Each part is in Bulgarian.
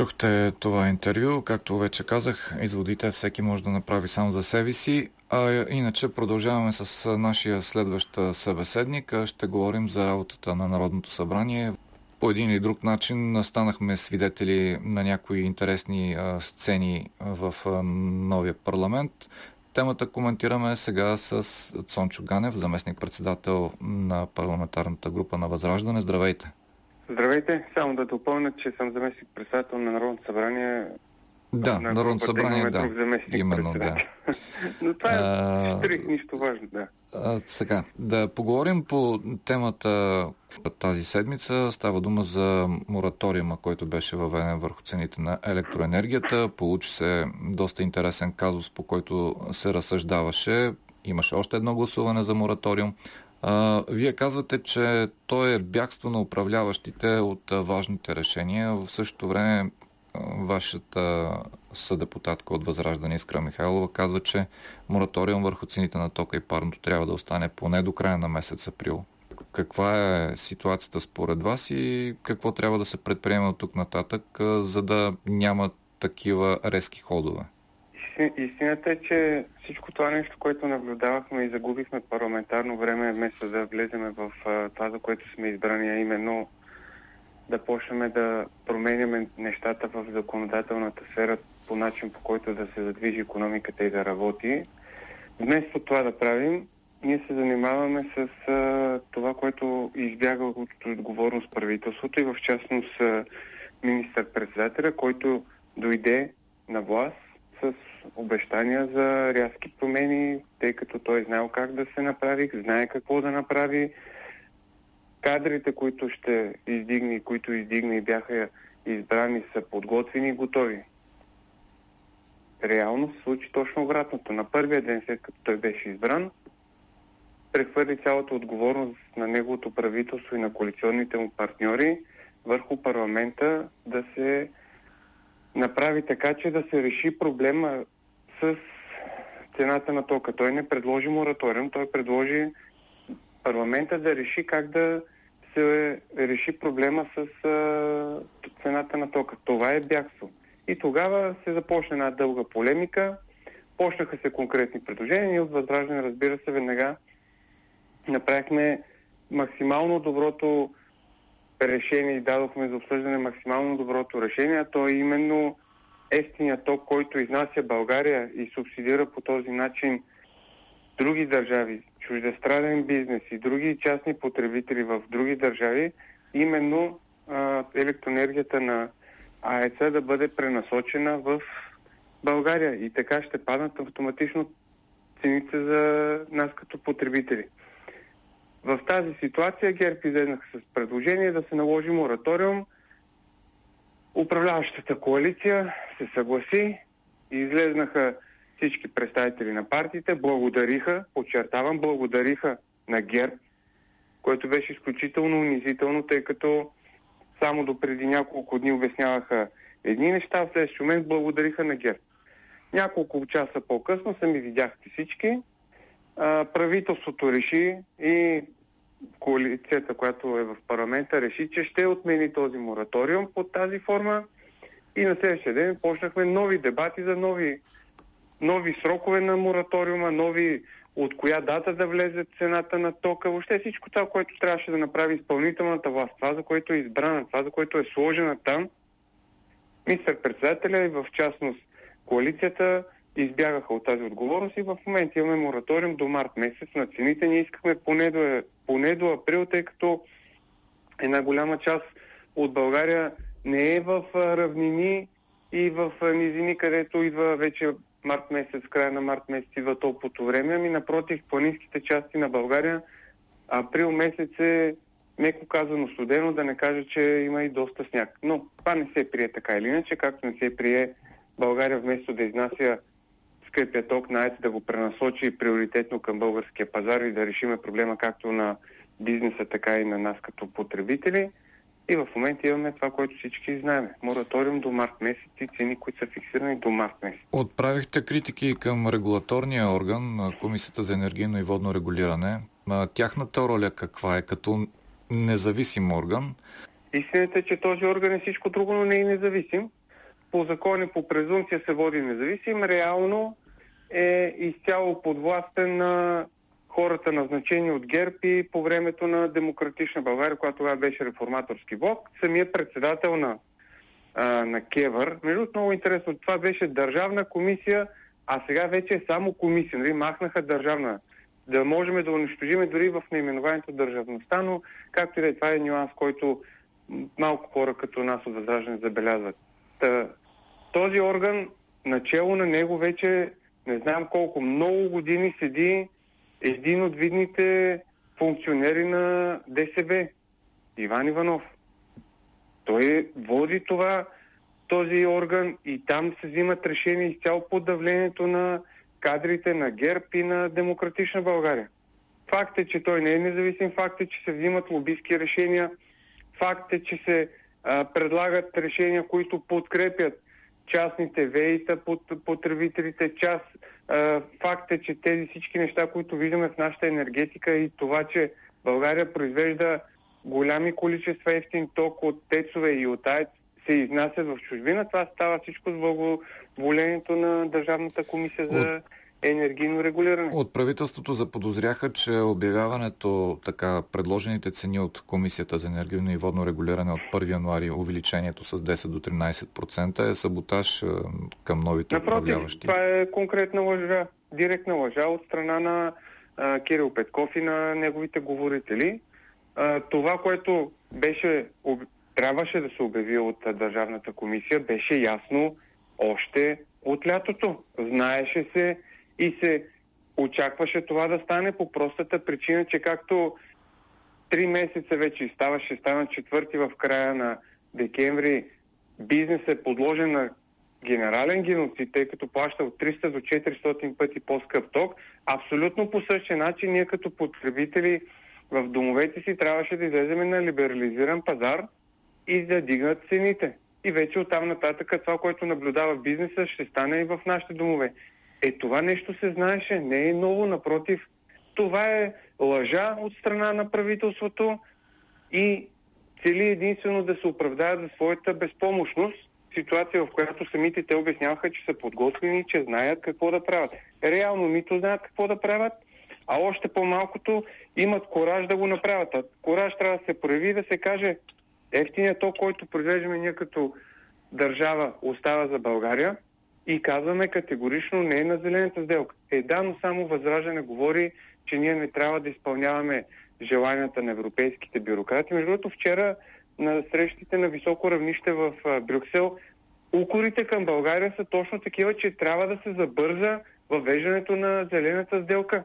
Чухте това интервю. Както вече казах, изводите всеки може да направи сам за себе си. А иначе продължаваме с нашия следващ събеседник. Ще говорим за работата на Народното събрание. По един или друг начин станахме свидетели на някои интересни сцени в новия парламент. Темата коментираме сега с Цончо Ганев, заместник-председател на парламентарната група на Възраждане. Здравейте! Здравейте! Само да допълня, че съм заместник-председател на Народното събрание да, на Народното събрание, да. Именно, да. Но това е штрих, нищо важно, да. А, сега, да поговорим по темата тази седмица. Става дума за мораториума, който беше въведен върху цените на електроенергията. Получи се доста интересен казус, по който се разсъждаваше. Имаше още едно гласуване за мораториум. А, вие казвате, че то е бягство на управляващите от важните решения. В същото време вашата съдепутатка от Възраждане Искра Михайлова казва, че мораториум върху цените на тока и парното трябва да остане поне до края на месец април. Каква е ситуацията според вас и какво трябва да се предприеме от тук нататък, за да няма такива резки ходове? Истината е, че всичко това нещо, което наблюдавахме и загубихме парламентарно време, вместо да влеземе в това, за което сме избрани, а именно да почнем да променяме нещата в законодателната сфера по начин, по който да се задвижи економиката и да работи. Вместо това да правим, ние се занимаваме с а, това, което избяга от отговорност правителството и в частност министър-председателя, който дойде на власт с обещания за рязки промени, тъй като той знаел как да се направи, знае какво да направи, кадрите, които ще издигне, които издигне и бяха избрани, са подготвени и готови. Реално се случи точно обратното. На първия ден, след като той беше избран, прехвърли цялата отговорност на неговото правителство и на коалиционните му партньори върху парламента да се направи така, че да се реши проблема с цената на тока. Той не предложи мораториум, той предложи парламента да реши как да се реши проблема с цената на тока. Това е бягство. И тогава се започна една дълга полемика, почнаха се конкретни предложения. Ние от Възраждане, разбира се, веднага направихме максимално доброто решение и дадохме за обсъждане максимално доброто решение, а то е именно ефтиния ток, който изнася България и субсидира по този начин други държави, чуждестранен бизнес и други частни потребители в други държави, именно а, електроенергията на АЕЦа да бъде пренасочена в България и така ще паднат автоматично цените за нас като потребители. В тази ситуация ГЕРБ излезнаха с предложение да се наложи мораториум. Управляващата коалиция се съгласи и излезнаха всички представители на партиите благодариха, подчертавам, благодариха на ГЕРБ, което беше изключително унизително, тъй като само до преди няколко дни обясняваха едни неща, в следващия момент благодариха на ГЕРБ. Няколко часа по-късно сами видяхте всички. Правителството реши и коалицията, която е в парламента, реши, че ще отмени този мораториум под тази форма. И на следващия ден почнахме нови дебати за нови нови срокове на мораториума, нови от коя дата да влезе цената на тока, въобще всичко това, което трябваше да направи изпълнителната власт, това, за което е избрана, това, за което е сложена там, мистер-председателя и в частност коалицията избягаха от тази отговорност и в момента имаме мораториум до март месец на цените. Ние искахме поне до, поне до април, тъй като една голяма част от България не е в равнини и в низини, където идва вече март месец, края на март месец идва топлото време, ами напротив, планинските части на България април месец е меко казано студено, да не кажа, че има и доста сняг. Но това не се прие така или иначе, както не се прие България вместо да изнася скъпия ток на да го пренасочи приоритетно към българския пазар и да решиме проблема както на бизнеса, така и на нас като потребители – и в момента имаме това, което всички знаем. Мораториум до март месец и цени, които са фиксирани до март месец. Отправихте критики към регулаторния орган, Комисията за енергийно и водно регулиране. Тяхната роля каква е като независим орган? Истината е, че този орган е всичко друго, но не е независим. по закони, по презумпция се води независим, реално е изцяло подвластен на хората назначени от ГЕРБ и по времето на Демократична България, която тогава беше реформаторски блок. Самият председател на, а, на Кевър, между много интересно, това беше държавна комисия, а сега вече е само комисия, нали? махнаха държавна. Да можем да унищожиме дори в наименованието държавността, но както и да е, това е нюанс, който малко хора като нас от Възраждане забелязват. Та, този орган, начало на него вече не знам колко, много години седи един от видните функционери на ДСБ, Иван Иванов. Той води това, този орган и там се взимат решения изцяло под давлението на кадрите на ГЕРБ и на Демократична България. Факт е, че той не е независим, факт е, че се взимат лобистки решения, факт е, че се а, предлагат решения, които подкрепят частните веита, потребителите, част. Факт е, че тези всички неща, които виждаме в нашата енергетика и това, че България произвежда голями количества ефтин ток от тецове и от АЕЦ, се изнасят в чужбина. Това става всичко с благоволението на Държавната комисия за енергийно регулиране. От правителството заподозряха, че обявяването, така предложените цени от Комисията за енергийно и водно регулиране от 1 януари, увеличението с 10 до 13% е саботаж към новите Напротив, управляващи. това е конкретна лъжа, директна лъжа от страна на а, Кирил Петков и на неговите говорители. А, това, което беше, об... трябваше да се обяви от а, Държавната комисия, беше ясно още от лятото. Знаеше се, и се очакваше това да стане по простата причина, че както три месеца вече става, ще стана четвърти в края на декември, бизнес е подложен на генерален геноцид, тъй като плаща от 300 до 400 пъти по-скъп ток, абсолютно по същия начин ние като потребители в домовете си трябваше да излеземе на либерализиран пазар и да дигнат цените. И вече оттам нататък това, което наблюдава бизнеса, ще стане и в нашите домове. Е, това нещо се знаеше, не е ново, напротив. Това е лъжа от страна на правителството и цели единствено да се оправдаят за своята безпомощност, ситуация, в която самите те обясняваха, че са подготвени, че знаят какво да правят. Реално нито знаят какво да правят, а още по-малкото имат кораж да го направят. А кораж трябва да се прояви да се каже ефтиният то, който произвеждаме ние като държава, остава за България – и казваме категорично не на зелената сделка. Е, да, но само Възраждане говори, че ние не трябва да изпълняваме желанията на европейските бюрократи. Между другото, вчера на срещите на високо равнище в Брюксел, укорите към България са точно такива, че трябва да се забърза въвеждането на зелената сделка.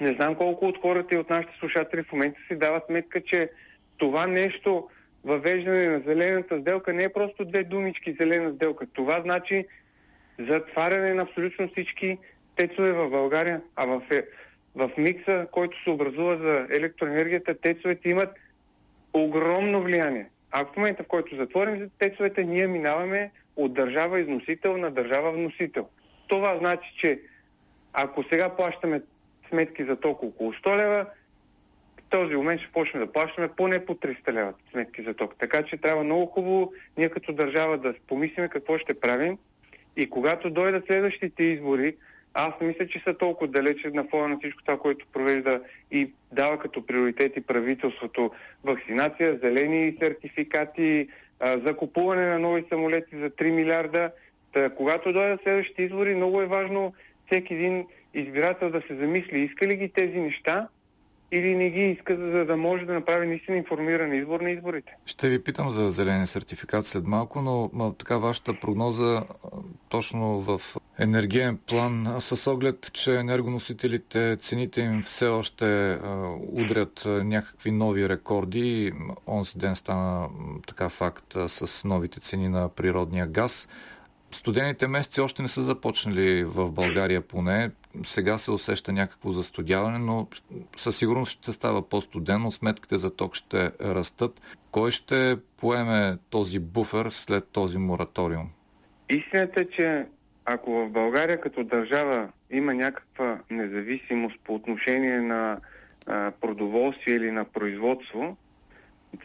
Не знам колко от хората и от нашите слушатели в момента си дават сметка, че това нещо въвеждане на зелената сделка не е просто две думички зелена сделка. Това значи затваряне на абсолютно всички тецове в България, а в, е, в микса, който се образува за електроенергията, тецовете имат огромно влияние. А в момента, в който затворим тецовете, ние минаваме от държава износител на държава вносител. Това значи, че ако сега плащаме сметки за толкова около 100 лева, този момент ще почнем да плащаме поне по 300 лева сметки за ток. Така че трябва много хубаво ние като държава да помислиме какво ще правим и когато дойдат следващите избори, аз мисля, че са толкова далече на фона на всичко това, което провежда и дава като приоритети правителството вакцинация, зелени сертификати, закупуване на нови самолети за 3 милиарда. Та, когато дойдат следващите избори, много е важно всеки един избирател да се замисли, иска ли ги тези неща или не ги иска, за да може да направи наистина информиран избор на изборите. Ще ви питам за зеления сертификат след малко, но така вашата прогноза точно в енергиен план с оглед, че енергоносителите, цените им все още удрят някакви нови рекорди. Онзи ден стана така факт с новите цени на природния газ. Студените месеци още не са започнали в България поне. Сега се усеща някакво застудяване, но със сигурност ще става по-студено. Сметките за ток ще растат. Кой ще поеме този буфер след този мораториум? Истината е, че ако в България като държава има някаква независимост по отношение на продоволствие или на производство,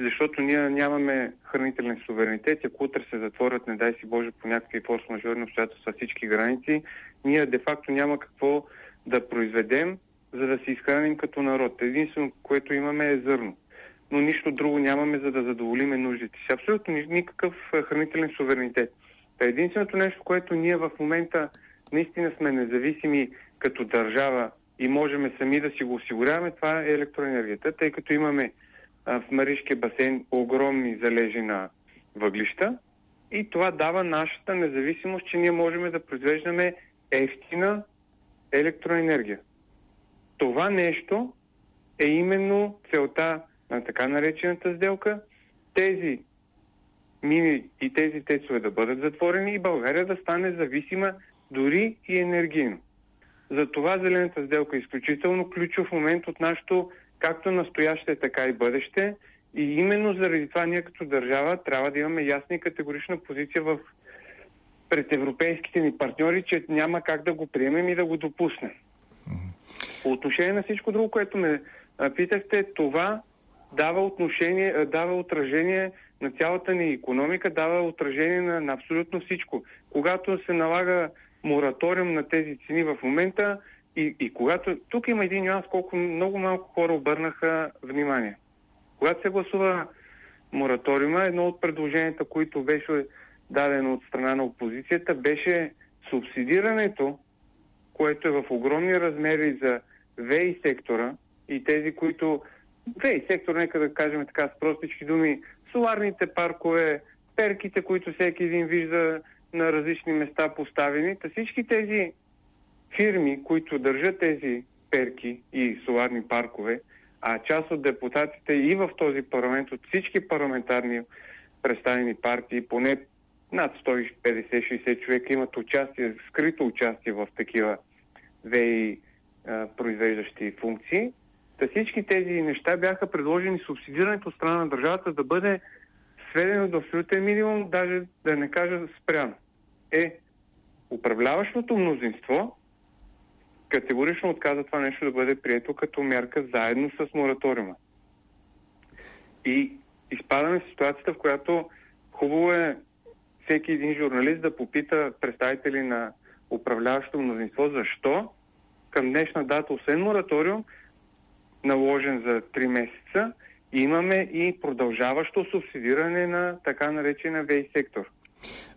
защото ние нямаме хранителен суверенитет. Ако утре се затворят, не дай си Боже, по някакви форс-мажорни обстоятелства всички граници, ние де-факто няма какво да произведем, за да се изхраним като народ. Единствено, което имаме е зърно. Но нищо друго нямаме, за да задоволиме нуждите си. Абсолютно никакъв хранителен суверенитет. Единственото нещо, което ние в момента наистина сме независими като държава и можем сами да си го осигуряваме, това е електроенергията, тъй като имаме в Маришкия басейн огромни залежи на въглища и това дава нашата независимост, че ние можем да произвеждаме ефтина електроенергия. Това нещо е именно целта на така наречената сделка. Тези мини и тези тецове да бъдат затворени и България да стане зависима дори и енергийно. Затова зелената сделка е изключително ключов момент от нашото както настояще, така и бъдеще. И именно заради това ние като държава трябва да имаме ясна и категорична позиция в пред европейските ни партньори, че няма как да го приемем и да го допуснем. По отношение на всичко друго, което ме питахте, това дава отношение, дава отражение на цялата ни економика, дава отражение на, на абсолютно всичко. Когато се налага мораториум на тези цени в момента и, и когато... Тук има един нюанс, колко много малко хора обърнаха внимание. Когато се гласува мораториума, едно от предложенията, които беше дадено от страна на опозицията, беше субсидирането, което е в огромни размери за ВЕИ сектора и тези, които... ВЕИ сектор, нека да кажем така с простички думи, соларните паркове, перките, които всеки един вижда на различни места поставени. Та всички тези фирми, които държат тези перки и соларни паркове, а част от депутатите и в този парламент, от всички парламентарни представени партии, поне над 150-60 човека имат участие, скрито участие в такива ВЕИ произвеждащи функции. Та всички тези неща бяха предложени субсидирането от страна на държавата да бъде сведено до абсолютен минимум, даже да не кажа спряно. Е, управляващото мнозинство категорично отказа това нещо да бъде прието като мярка заедно с мораториума. И изпадаме в ситуацията, в която хубаво е всеки един журналист да попита представители на управляващото мнозинство защо към днешна дата, освен мораториум, наложен за 3 месеца, имаме и продължаващо субсидиране на така наречения ВЕИ сектор.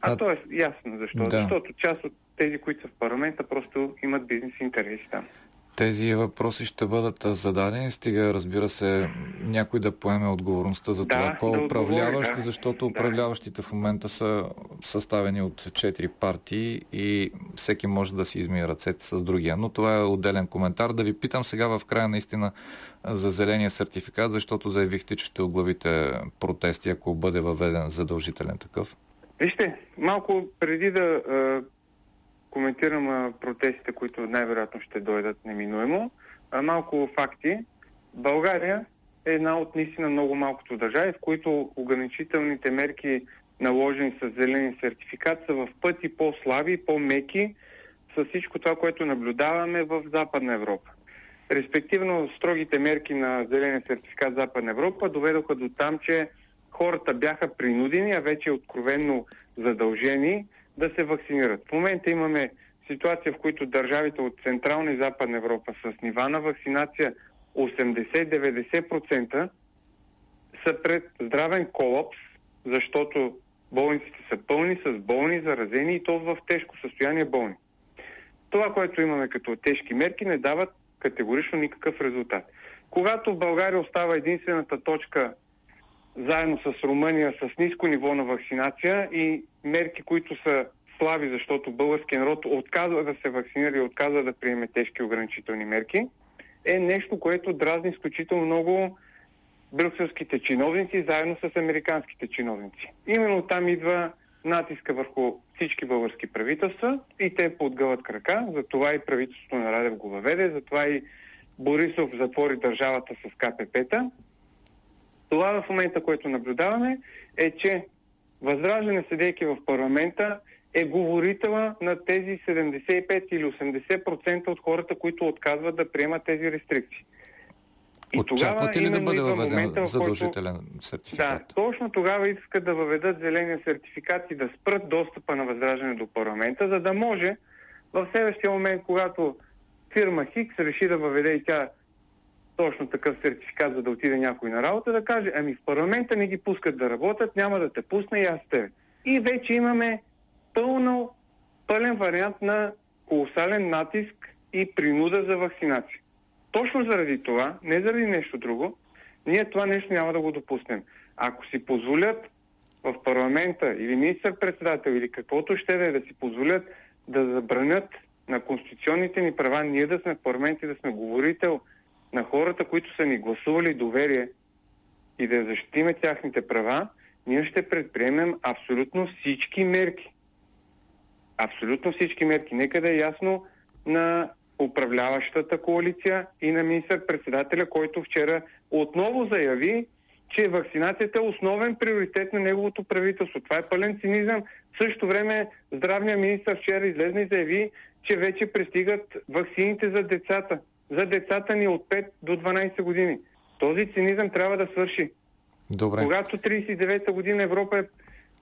А, а то е ясно защо. Да. Защото част от тези, които са в парламента, просто имат бизнес интереси там. Тези въпроси ще бъдат зададени, стига, разбира се, някой да поеме отговорността за това, да, кой да управляващ, да. защото управляващите в момента са съставени от четири партии и всеки може да си измие ръцете с другия. Но това е отделен коментар. Да ви питам сега в края наистина за зеления сертификат, защото заявихте, че ще оглавите протести, ако бъде въведен задължителен такъв. Вижте, малко преди да коментирам а, протестите, които най-вероятно ще дойдат неминуемо. А, малко факти. България е една от наистина много малкото държави, в които ограничителните мерки, наложени с зелени сертификат, са в пъти по-слаби, по-меки с всичко това, което наблюдаваме в Западна Европа. Респективно, строгите мерки на зеления сертификат Западна Европа доведоха до там, че хората бяха принудени, а вече откровенно задължени да се вакцинират. В момента имаме ситуация, в които държавите от Централна и Западна Европа с нива на вакцинация 80-90% са пред здравен колапс, защото болниците са пълни с болни, заразени и то в тежко състояние болни. Това, което имаме като тежки мерки, не дават категорично никакъв резултат. Когато България остава единствената точка заедно с Румъния с ниско ниво на вакцинация и мерки, които са слаби, защото българския народ отказва да се вакцинира и отказва да приеме тежки ограничителни мерки, е нещо, което дразни изключително много брюкселските чиновници, заедно с американските чиновници. Именно там идва натиска върху всички български правителства и те подгъват крака, затова и правителството на Радев го въведе, затова и Борисов затвори държавата с КПП-та. Това в момента, което наблюдаваме, е, че Възраждане, седейки в парламента, е говорителя на тези 75 или 80% от хората, които отказват да приемат тези рестрикции. И Очаквате ли да бъде въведен момента, задължителен който... сертификат? Да, точно тогава искат да въведат зеления сертификат и да спрат достъпа на възраждане до парламента, за да може в следващия момент, когато фирма Хикс реши да въведе и тя точно такъв сертификат, за да отиде някой на работа, да каже, ами в парламента не ги пускат да работят, няма да те пусна и аз тебе. И вече имаме пълно, пълен вариант на колосален натиск и принуда за вакцинация. Точно заради това, не заради нещо друго, ние това нещо няма да го допуснем. Ако си позволят в парламента или министър-председател или каквото ще да е да си позволят да забранят на конституционните ни права, ние да сме в парламент и да сме говорител на хората, които са ни гласували доверие и да защитиме тяхните права, ние ще предприемем абсолютно всички мерки. Абсолютно всички мерки. Нека да е ясно на управляващата коалиция и на министър-председателя, който вчера отново заяви, че вакцинацията е основен приоритет на неговото правителство. Това е пълен цинизъм. В същото време здравният министр вчера излезна и заяви, че вече пристигат вакцините за децата. За децата ни от 5 до 12 години. Този цинизъм трябва да свърши. Добре. Когато 39-та година Европа е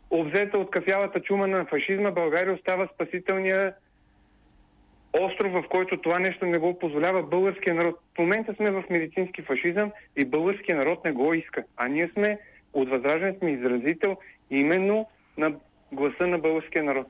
обзета от кафявата чума на фашизма, България остава спасителния остров, в който това нещо не го позволява българския народ. В момента сме в медицински фашизъм и българския народ не го иска. А ние сме, от възраждане сме изразител именно на гласа на българския народ.